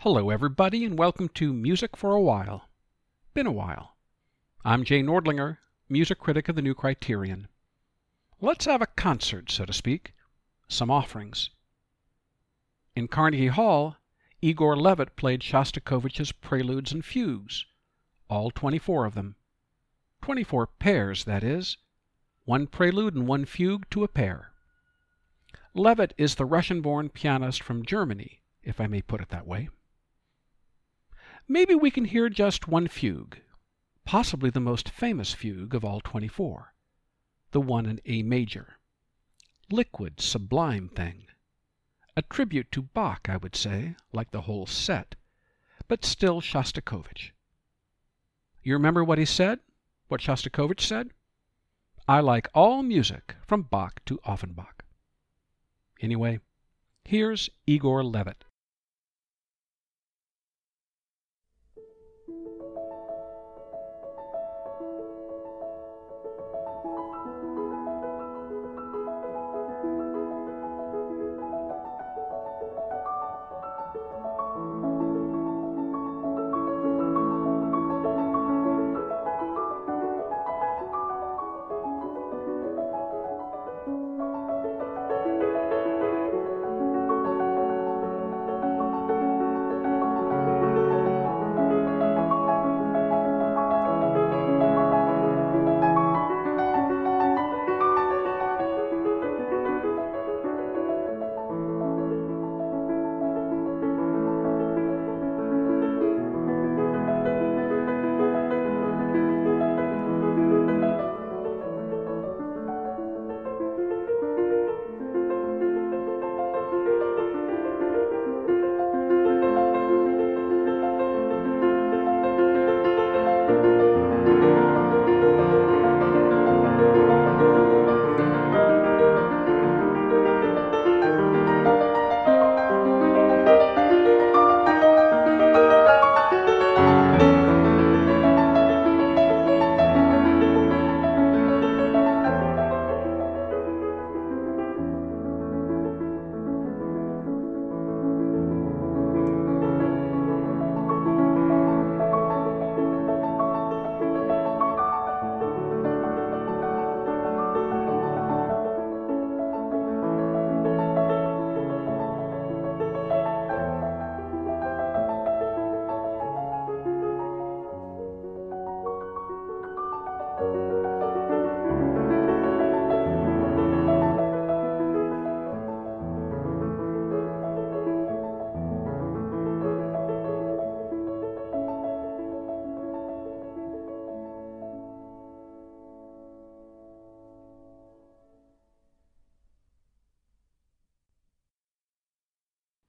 Hello, everybody, and welcome to Music for a While. Been a while. I'm Jay Nordlinger, music critic of the New Criterion. Let's have a concert, so to speak. Some offerings. In Carnegie Hall, Igor Levit played Shostakovich's Preludes and Fugues, all 24 of them. 24 pairs, that is. One prelude and one fugue to a pair. Levit is the Russian-born pianist from Germany, if I may put it that way. Maybe we can hear just one fugue, possibly the most famous fugue of all 24, the one in A major. Liquid, sublime thing. A tribute to Bach, I would say, like the whole set, but still Shostakovich. You remember what he said? What Shostakovich said? I like all music from Bach to Offenbach. Anyway, here's Igor Levit.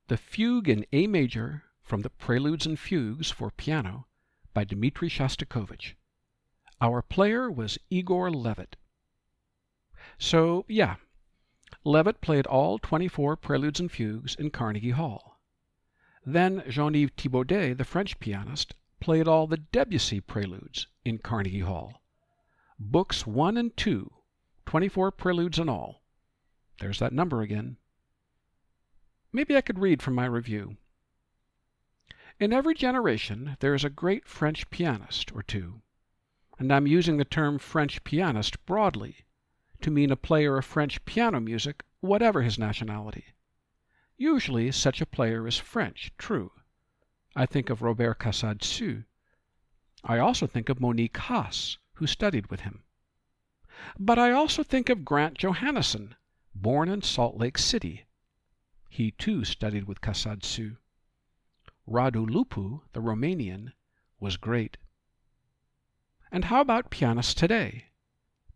The Fugue in A major from the Preludes and Fugues for piano by Dmitri Shostakovich. Our player was Igor Levit. So, yeah, Levit played all 24 Preludes and Fugues in Carnegie Hall. Then Jean-Yves Thibaudet, the French pianist, played all the Debussy Preludes in Carnegie Hall. Books 1 and 2, 24 preludes in all. There's that number again. Maybe I could read from my review. In every generation there is a great French pianist or two, and I'm using the term French pianist broadly to mean a player of French piano music, whatever his nationality. Usually such a player is French, true. I think of Robert Casadesus. I also think of Monique Haas, who studied with him. But I also think of Grant Johannesen, born in Salt Lake City, he too studied with Casadesus. Radu Lupu, the Romanian, was great. And how about pianists today?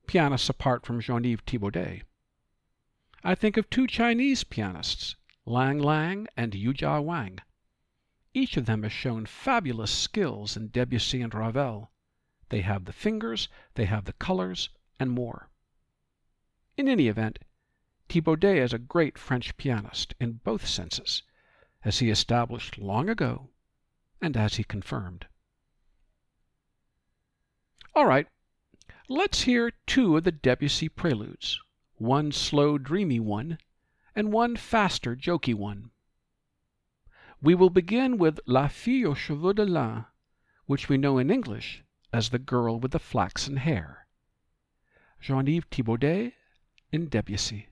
Pianists apart from Jean-Yves Thibaudet. I think of two Chinese pianists, Lang Lang and Yuja Wang. Each of them has shown fabulous skills in Debussy and Ravel. They have the fingers, they have the colors, and more. In any event, Thibaudet is a great French pianist in both senses, as he established long ago and as he confirmed. All right, let's hear two of the Debussy preludes, one slow dreamy one and one faster jokey one. We will begin with La fille aux cheveux de lin, which we know in English as the girl with the flaxen hair. Jean-Yves Thibaudet in Debussy.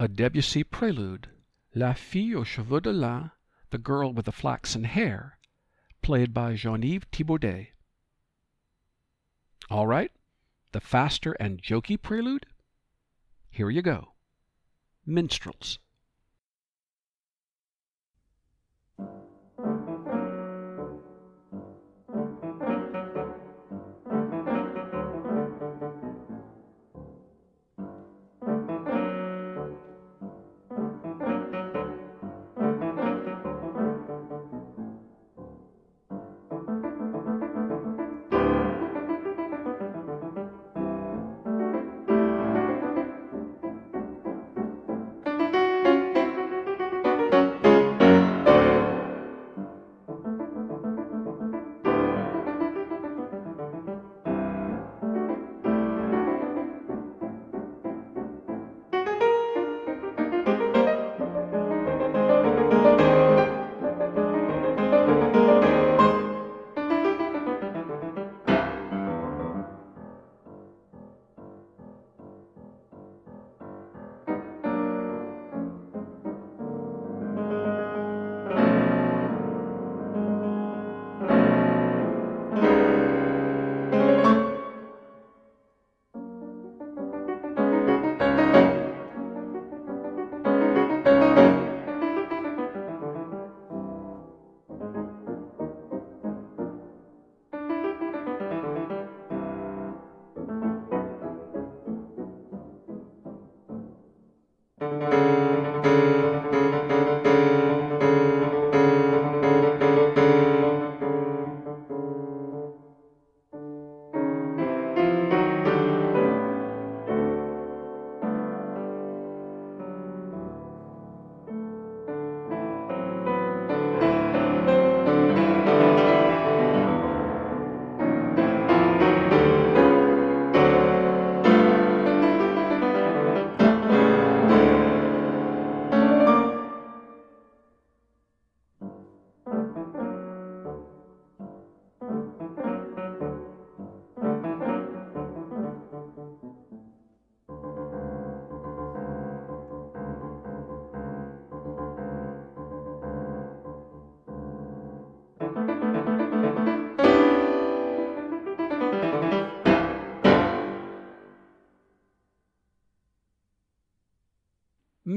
A Debussy prelude, La fille aux cheveux de lin, The girl with the flaxen hair, played by Jean-Yves Thibaudet. All right, the faster and jokey prelude? Here you go. Minstrels.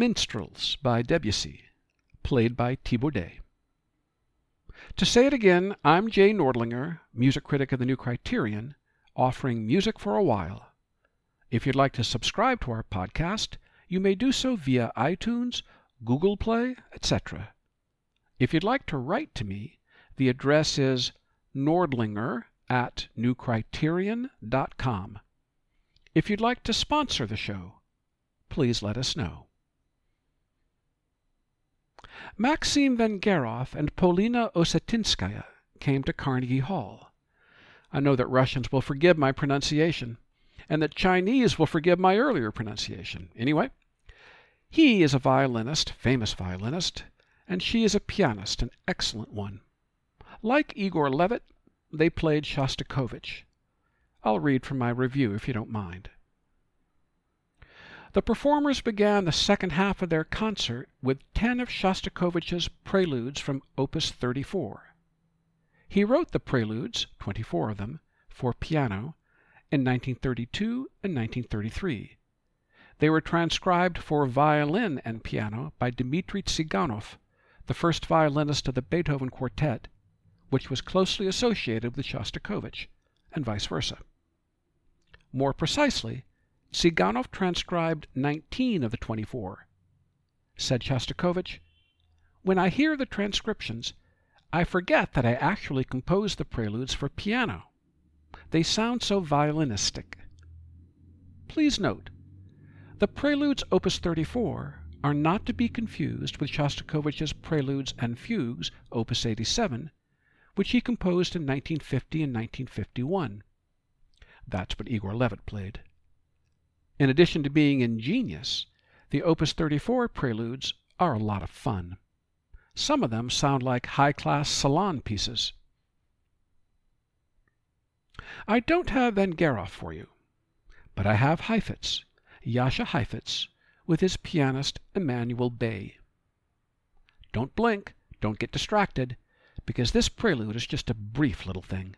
Minstrels by Debussy, played by Thibaudet. To say it again, I'm Jay Nordlinger, music critic of the New Criterion, offering music for a while. If you'd like to subscribe to our podcast, you may do so via iTunes, Google Play, etc. If you'd like to write to me, the address is nordlinger at newcriterion.com. If you'd like to sponsor the show, please let us know. Maxim Vengerov and Polina Osetinskaya came to Carnegie Hall. I know that Russians will forgive my pronunciation, and that Chinese will forgive my earlier pronunciation. Anyway, he is a violinist, famous violinist, and she is a pianist, an excellent one. Like Igor Levit, they played Shostakovich. I'll read from my review if you don't mind. The performers began the second half of their concert with ten of Shostakovich's preludes from Opus 34. He wrote the preludes, 24 of them, for piano in 1932 and 1933. They were transcribed for violin and piano by Dmitri Tsiganov, the first violinist of the Beethoven Quartet, which was closely associated with Shostakovich, and vice versa. More precisely, Tsiganov transcribed 19 of the 24. Said Shostakovich, When I hear the transcriptions, I forget that I actually composed the preludes for piano. They sound so violinistic. Please note, the preludes opus 34 are not to be confused with Shostakovich's preludes and fugues opus 87, which he composed in 1950 and 1951. That's what Igor Levit played. In addition to being ingenious, the Opus 34 preludes are a lot of fun. Some of them sound like high-class salon pieces. I don't have Vengerov for you, but I have Heifetz, Jascha Heifetz, with his pianist Emanuel Bay. Don't blink, don't get distracted, because this prelude is just a brief little thing.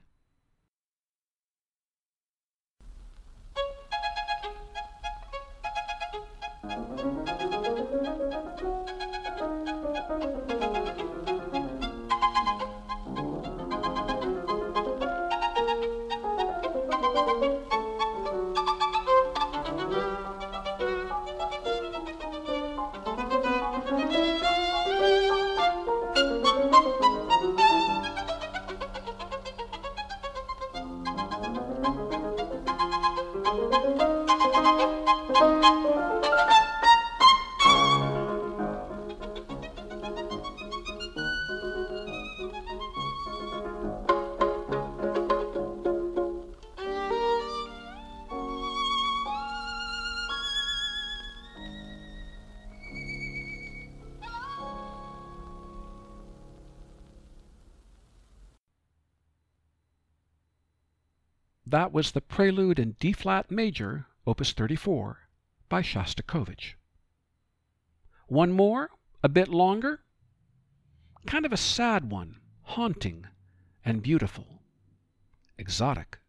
That was the Prelude in D flat major, opus 34, by Shostakovich. One more, a bit longer, kind of a sad one, haunting and beautiful, exotic.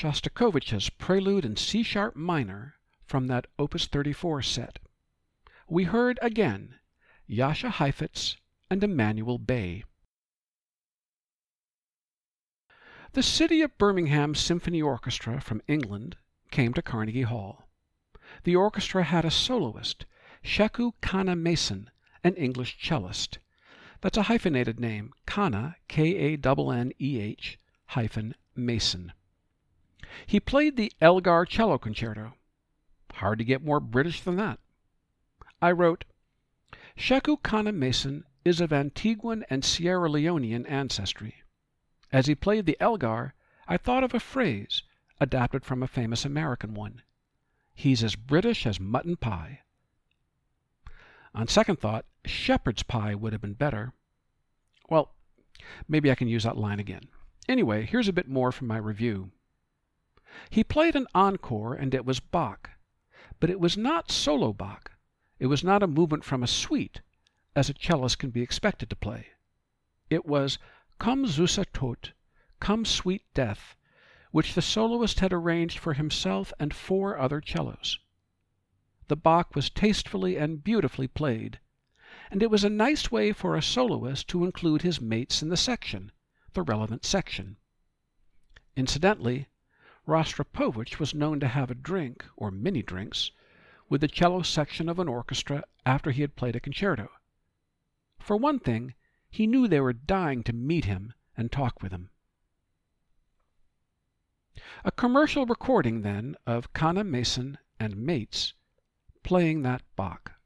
Shostakovich's Prelude in C sharp minor from that Opus 34 set. We heard again Jascha Heifetz and Emanuel Bay. The City of Birmingham Symphony Orchestra from England came to Carnegie Hall. The orchestra had a soloist, Sheku Kanneh Mason, an English cellist. That's a hyphenated name, Kanneh, K-A-N-N-E-H, hyphen, Mason. He played the Elgar Cello Concerto. Hard to get more British than that. I wrote, Sheku Kanneh Mason is of Antiguan and Sierra Leonean ancestry. As he played the Elgar, I thought of a phrase, adapted from a famous American one. He's as British as mutton pie. On second thought, shepherd's pie would have been better. Well, maybe I can use that line again. Anyway, here's a bit more from my review. He played an encore and it was Bach, but it was not solo Bach. It was not a movement from a suite, as a cellist can be expected to play. It was Komm süßer Tod, Come Sweet Death, which the soloist had arranged for himself and four other cellos. The Bach was tastefully and beautifully played, and it was a nice way for a soloist to include his mates in the section, the relevant section. Incidentally, Rostropovich was known to have a drink, or many drinks, with the cello section of an orchestra after he had played a concerto. For one thing, he knew they were dying to meet him and talk with him. A commercial recording, then, of Kanneh Mason and mates playing that Bach.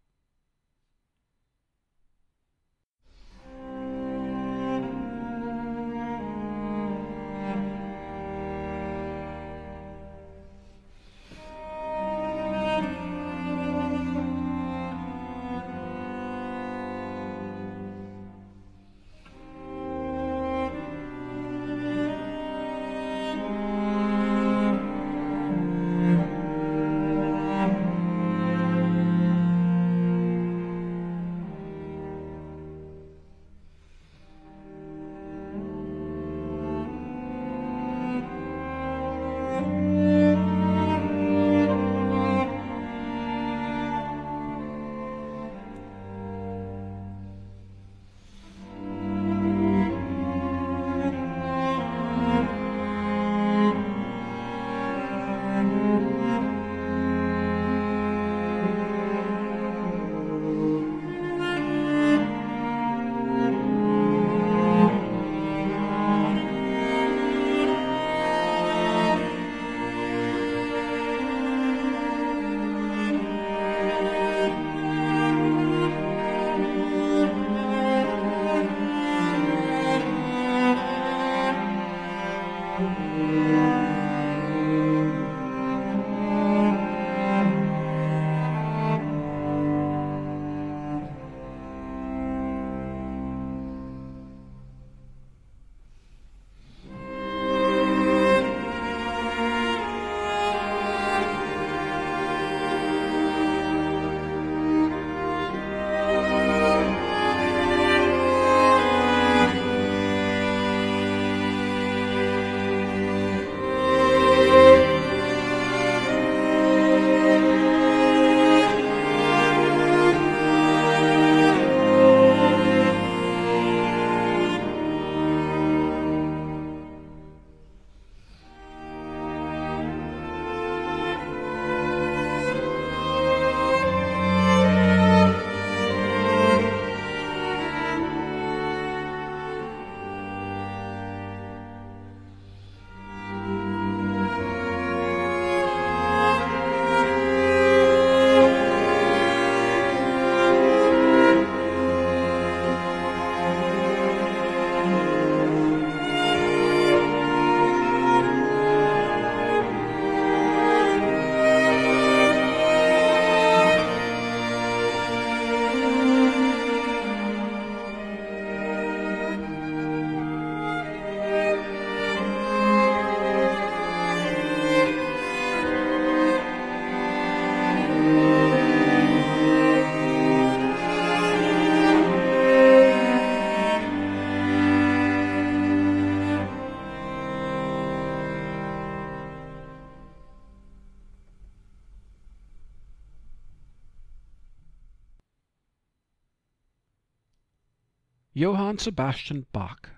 Johann Sebastian Bach,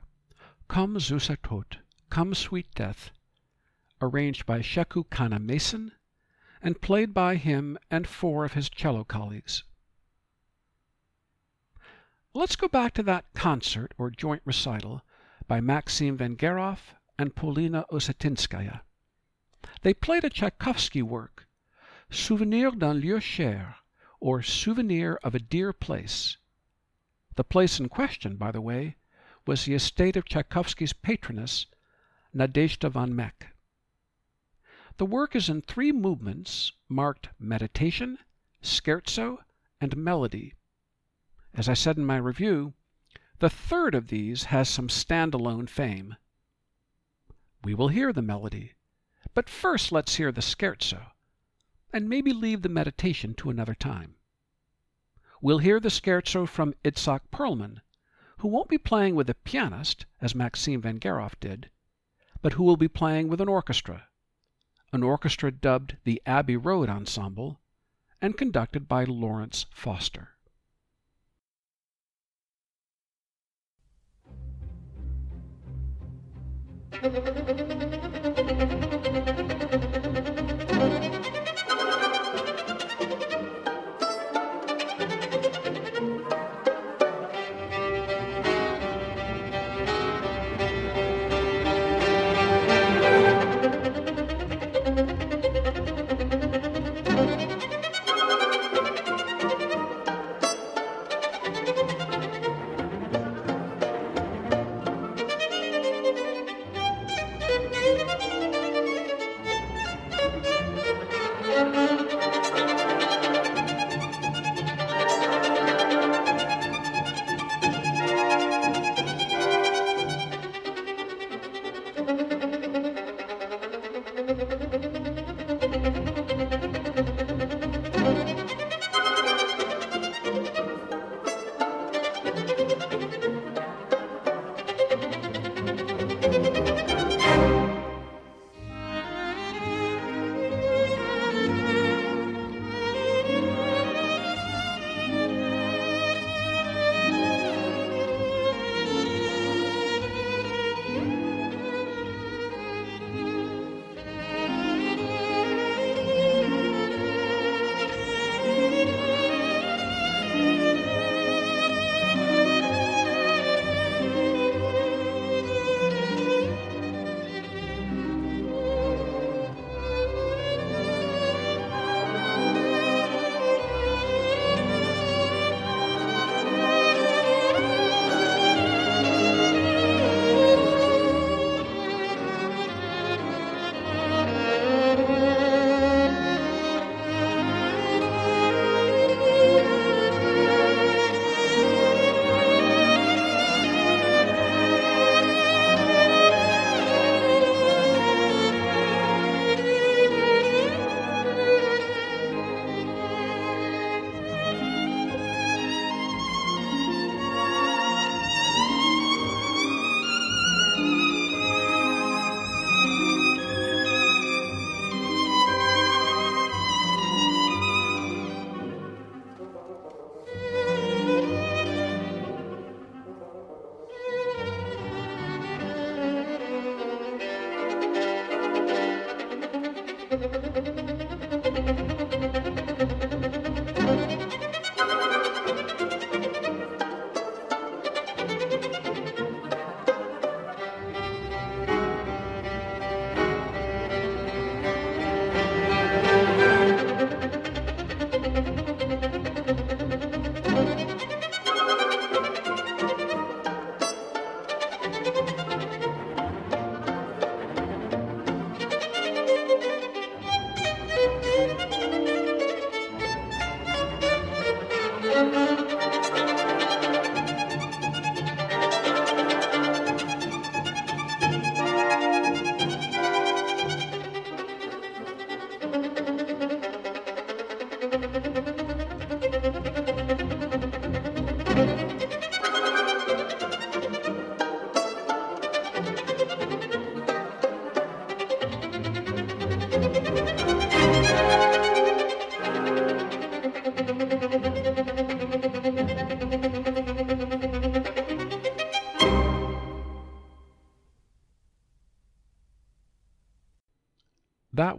Komm süßer Tod, Come Sweet Death, arranged by Sheku Kanneh-Mason and played by him and four of his cello colleagues. Let's go back to that concert or joint recital by Maxim Vengerov and Polina Osetinskaya. They played a Tchaikovsky work, Souvenir d'un lieu cher, or Souvenir of a Dear Place. The place in question, by the way, was the estate of Tchaikovsky's patroness, Nadezhda von Meck. The work is in three movements marked meditation, scherzo, and melody. As I said in my review, the third of these has some standalone fame. We will hear the melody, but first let's hear the scherzo, and maybe leave the meditation to another time we'll hear the scherzo from Itzhak Perlman, who won't be playing with a pianist, as Maxim Vengerov did, but who will be playing with an orchestra, an orchestra dubbed the Abbey Road Ensemble and conducted by Lawrence Foster.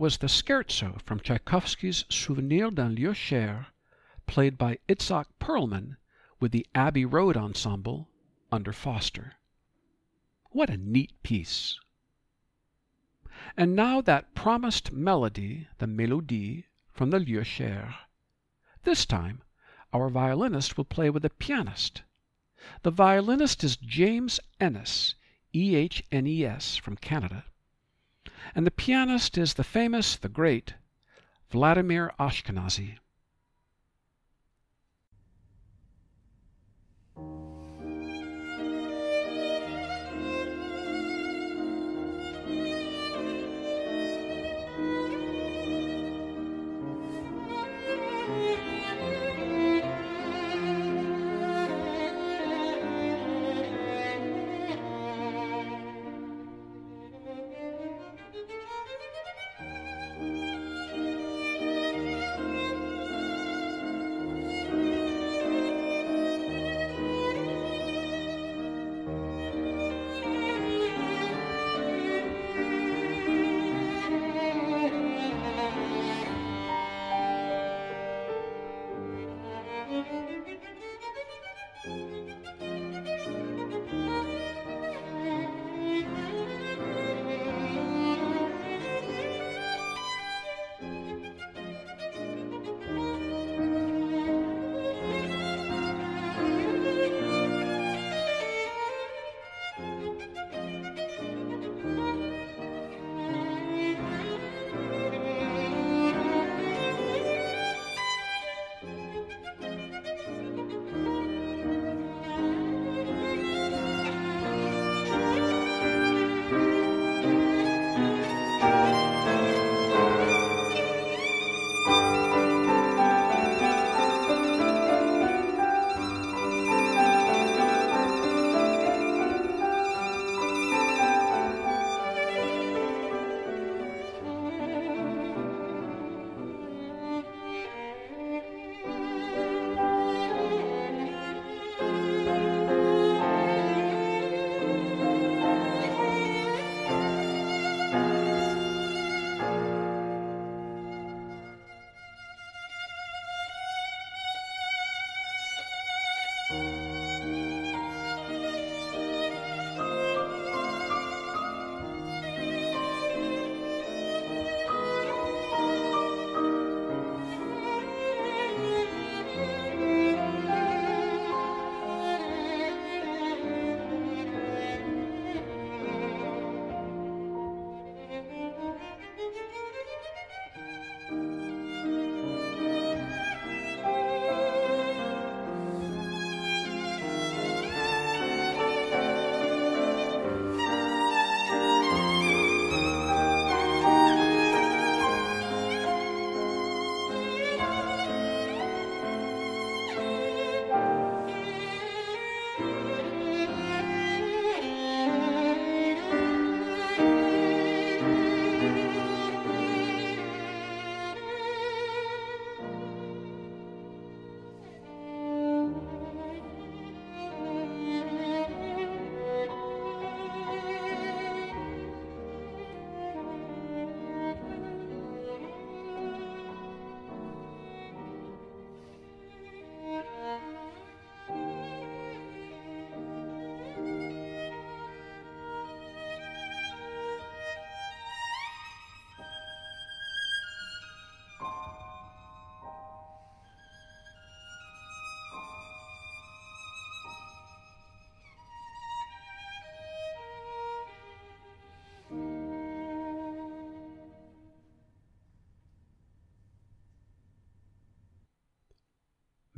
was the scherzo from Tchaikovsky's Souvenir d'un lieu cher, played by Itzhak Perlman with the Abbey Road Ensemble under Foster. What a neat piece! And now that promised melody, the Mélodie, from the Lieu cher. This time our violinist will play with a pianist. The violinist is James Ehnes, E H N E S, from Canada and the pianist is the famous, the great Vladimir Ashkenazy.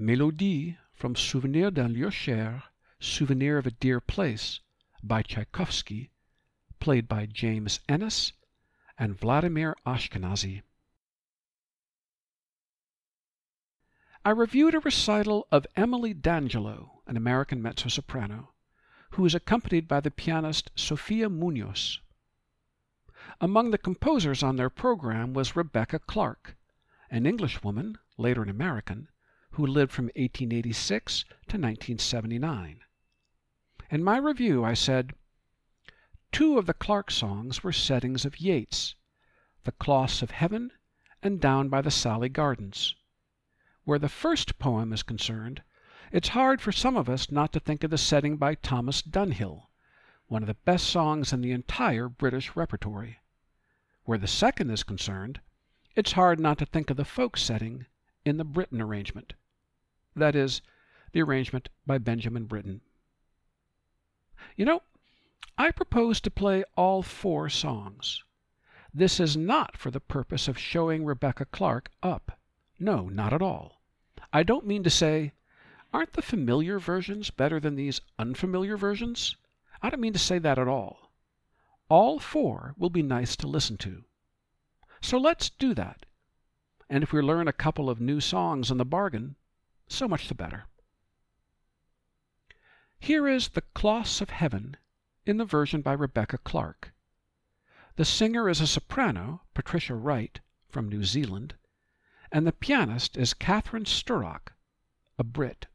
Mélodie from Souvenir d'un lieu cher, Souvenir of a Dear Place, by Tchaikovsky, played by James Ehnes and Vladimir Ashkenazy. I reviewed a recital of Emily D'Angelo, an American mezzo-soprano, who is accompanied by the pianist Sofia Munoz. Among the composers on their program was Rebecca Clarke, an Englishwoman, later an American, who lived from 1886 to 1979. In my review I said, Two of the Clarke songs were settings of Yeats, The Cloths of Heaven, and Down by the Sally Gardens. Where the first poem is concerned, it's hard for some of us not to think of the setting by Thomas Dunhill, one of the best songs in the entire British repertory. Where the second is concerned, it's hard not to think of the folk setting in the Britten arrangement. That is, the arrangement by Benjamin Britten. You know, I propose to play all four songs. This is not for the purpose of showing Rebecca Clarke up. No, not at all. I don't mean to say, aren't the familiar versions better than these unfamiliar versions? I don't mean to say that at all. All four will be nice to listen to. So let's do that. And if we learn a couple of new songs in the bargain, so much the better. Here is The Cloths of Heaven in the version by Rebecca Clarke. The singer is a soprano, Patricia Wright, from New Zealand, and the pianist is Kathron Sturrock, a Brit.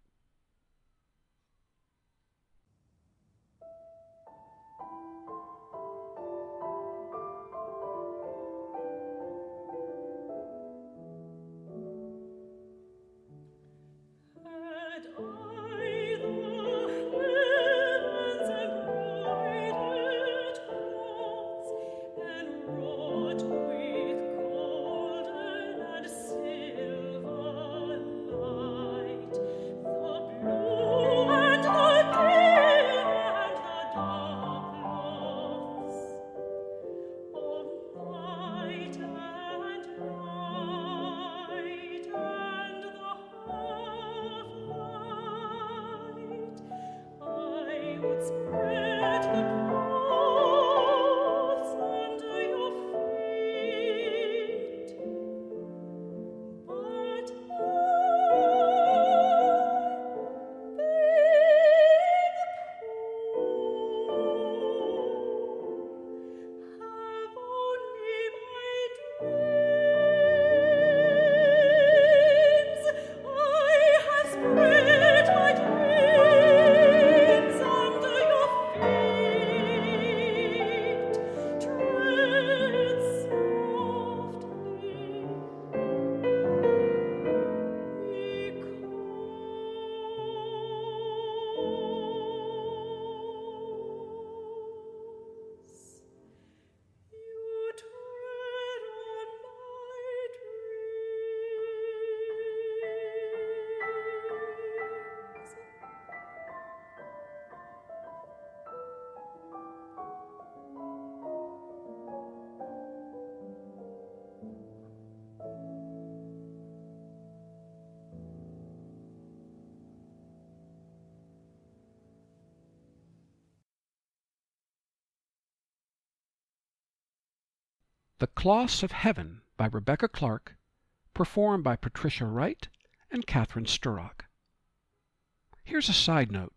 The Cloths of Heaven by Rebecca Clarke, performed by Patricia Wright and Kathron Sturrock. Here's a side note.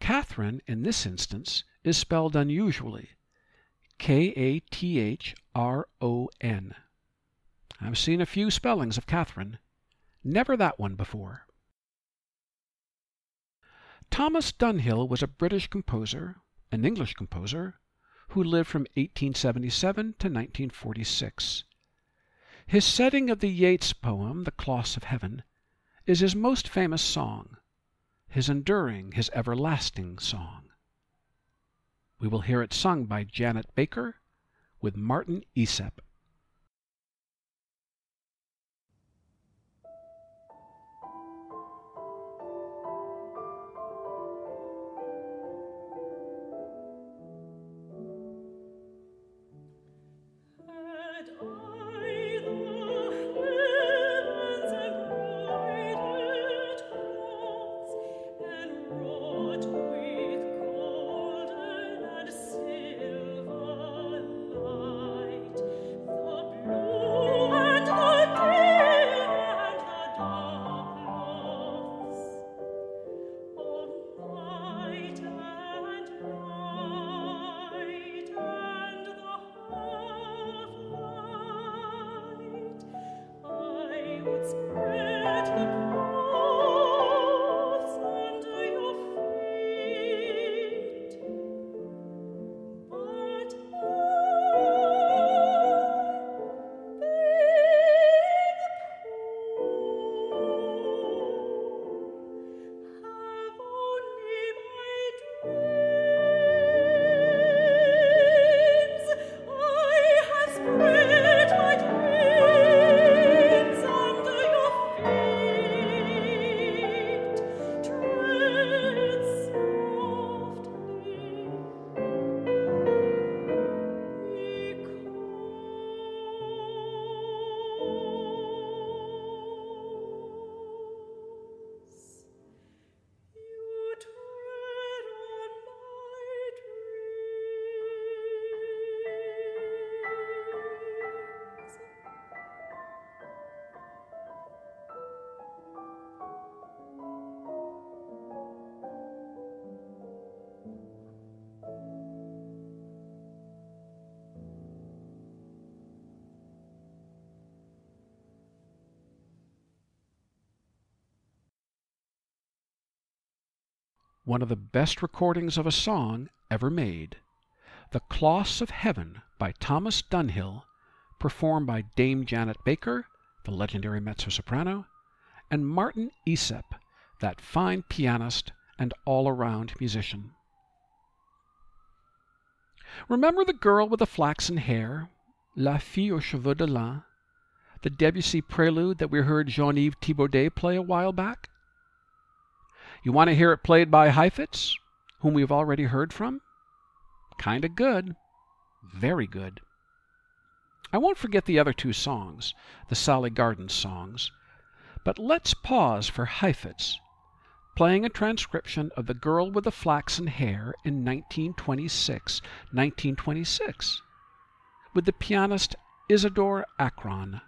Catherine, in this instance, is spelled unusually K A T H R O N. I've seen a few spellings of Catherine, never that one before. Thomas Dunhill was a British composer, an English composer, who lived from 1877 to 1946. His setting of the Yeats poem, The Cloths of Heaven, is his most famous song, his enduring, his everlasting song. We will hear it sung by Janet Baker with Martin Isepp. One of the best recordings of a song ever made, The Cloths of Heaven by Thomas Dunhill, performed by Dame Janet Baker, the legendary mezzo-soprano, and Martin Isepp, that fine pianist and all-around musician. Remember the girl with the flaxen hair, La fille aux cheveux de lin, the Debussy prelude that we heard Jean-Yves Thibaudet play a while back? You want to hear it played by Heifetz, whom we've already heard from? Kinda good. Very good. I won't forget the other two songs, the Sally Gardens songs, but let's pause for Heifetz, playing a transcription of The Girl with the Flaxen Hair in 1926, 1926, with the pianist Isidore Achron.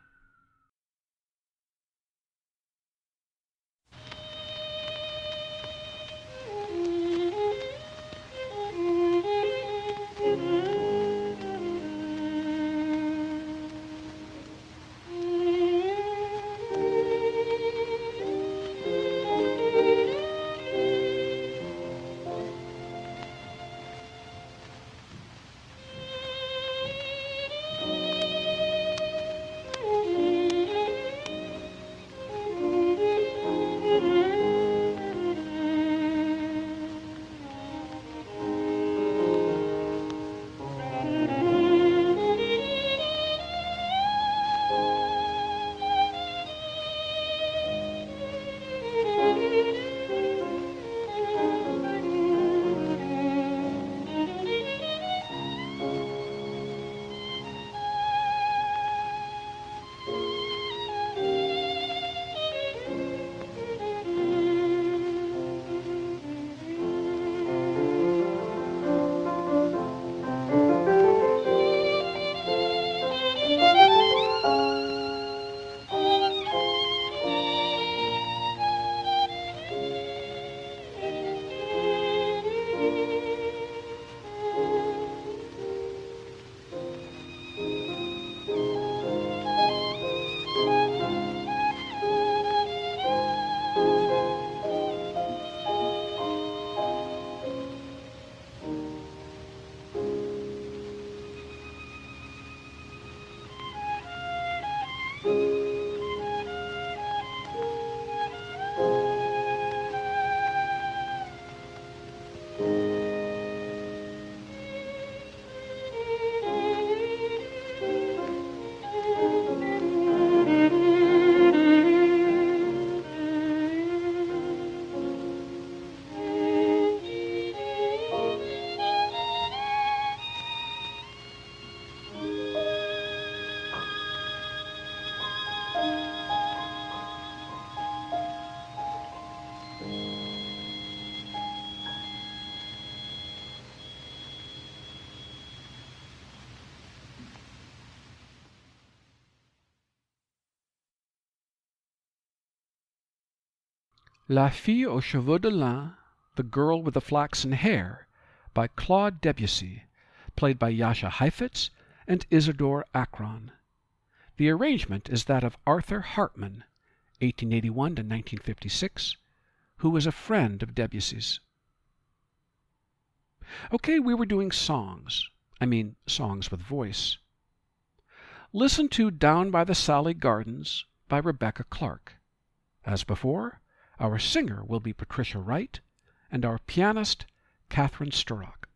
La Fille aux Cheveux de Lin, The Girl with the Flaxen Hair, by Claude Debussy, played by Jascha Heifetz and Isidore Achron. The arrangement is that of Arthur Hartmann (1881 to 1956), who was a friend of Debussy's. Okay, we were doing songs. I mean songs with voice. Listen to Down by the Sally Gardens by Rebecca Clarke. As before, our singer will be Patricia Wright, and our pianist, Kathron Sturrock.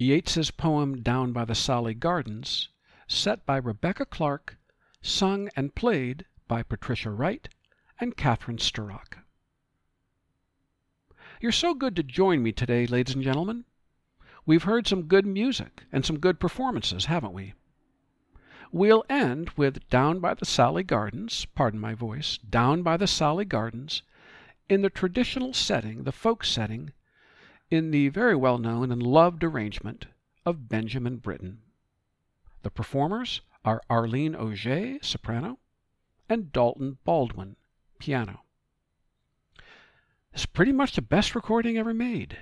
Yeats's poem Down by the Salley Gardens, set by Rebecca Clarke, sung and played by Patricia Wright and Kathron Sturrock. You're so good to join me today, ladies and gentlemen. We've heard some good music and some good performances, haven't we? We'll end with Down by the Sally Gardens, pardon my voice, Down by the Sally Gardens, in the traditional setting, the folk setting, in the very well known and loved arrangement of Benjamin Britten. The performers are Arleen Auger, soprano, and Dalton Baldwin, piano. It's pretty much the best recording ever made,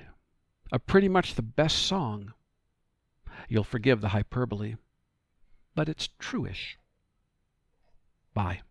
a pretty much the best song. You'll forgive the hyperbole but it's truish. Bye.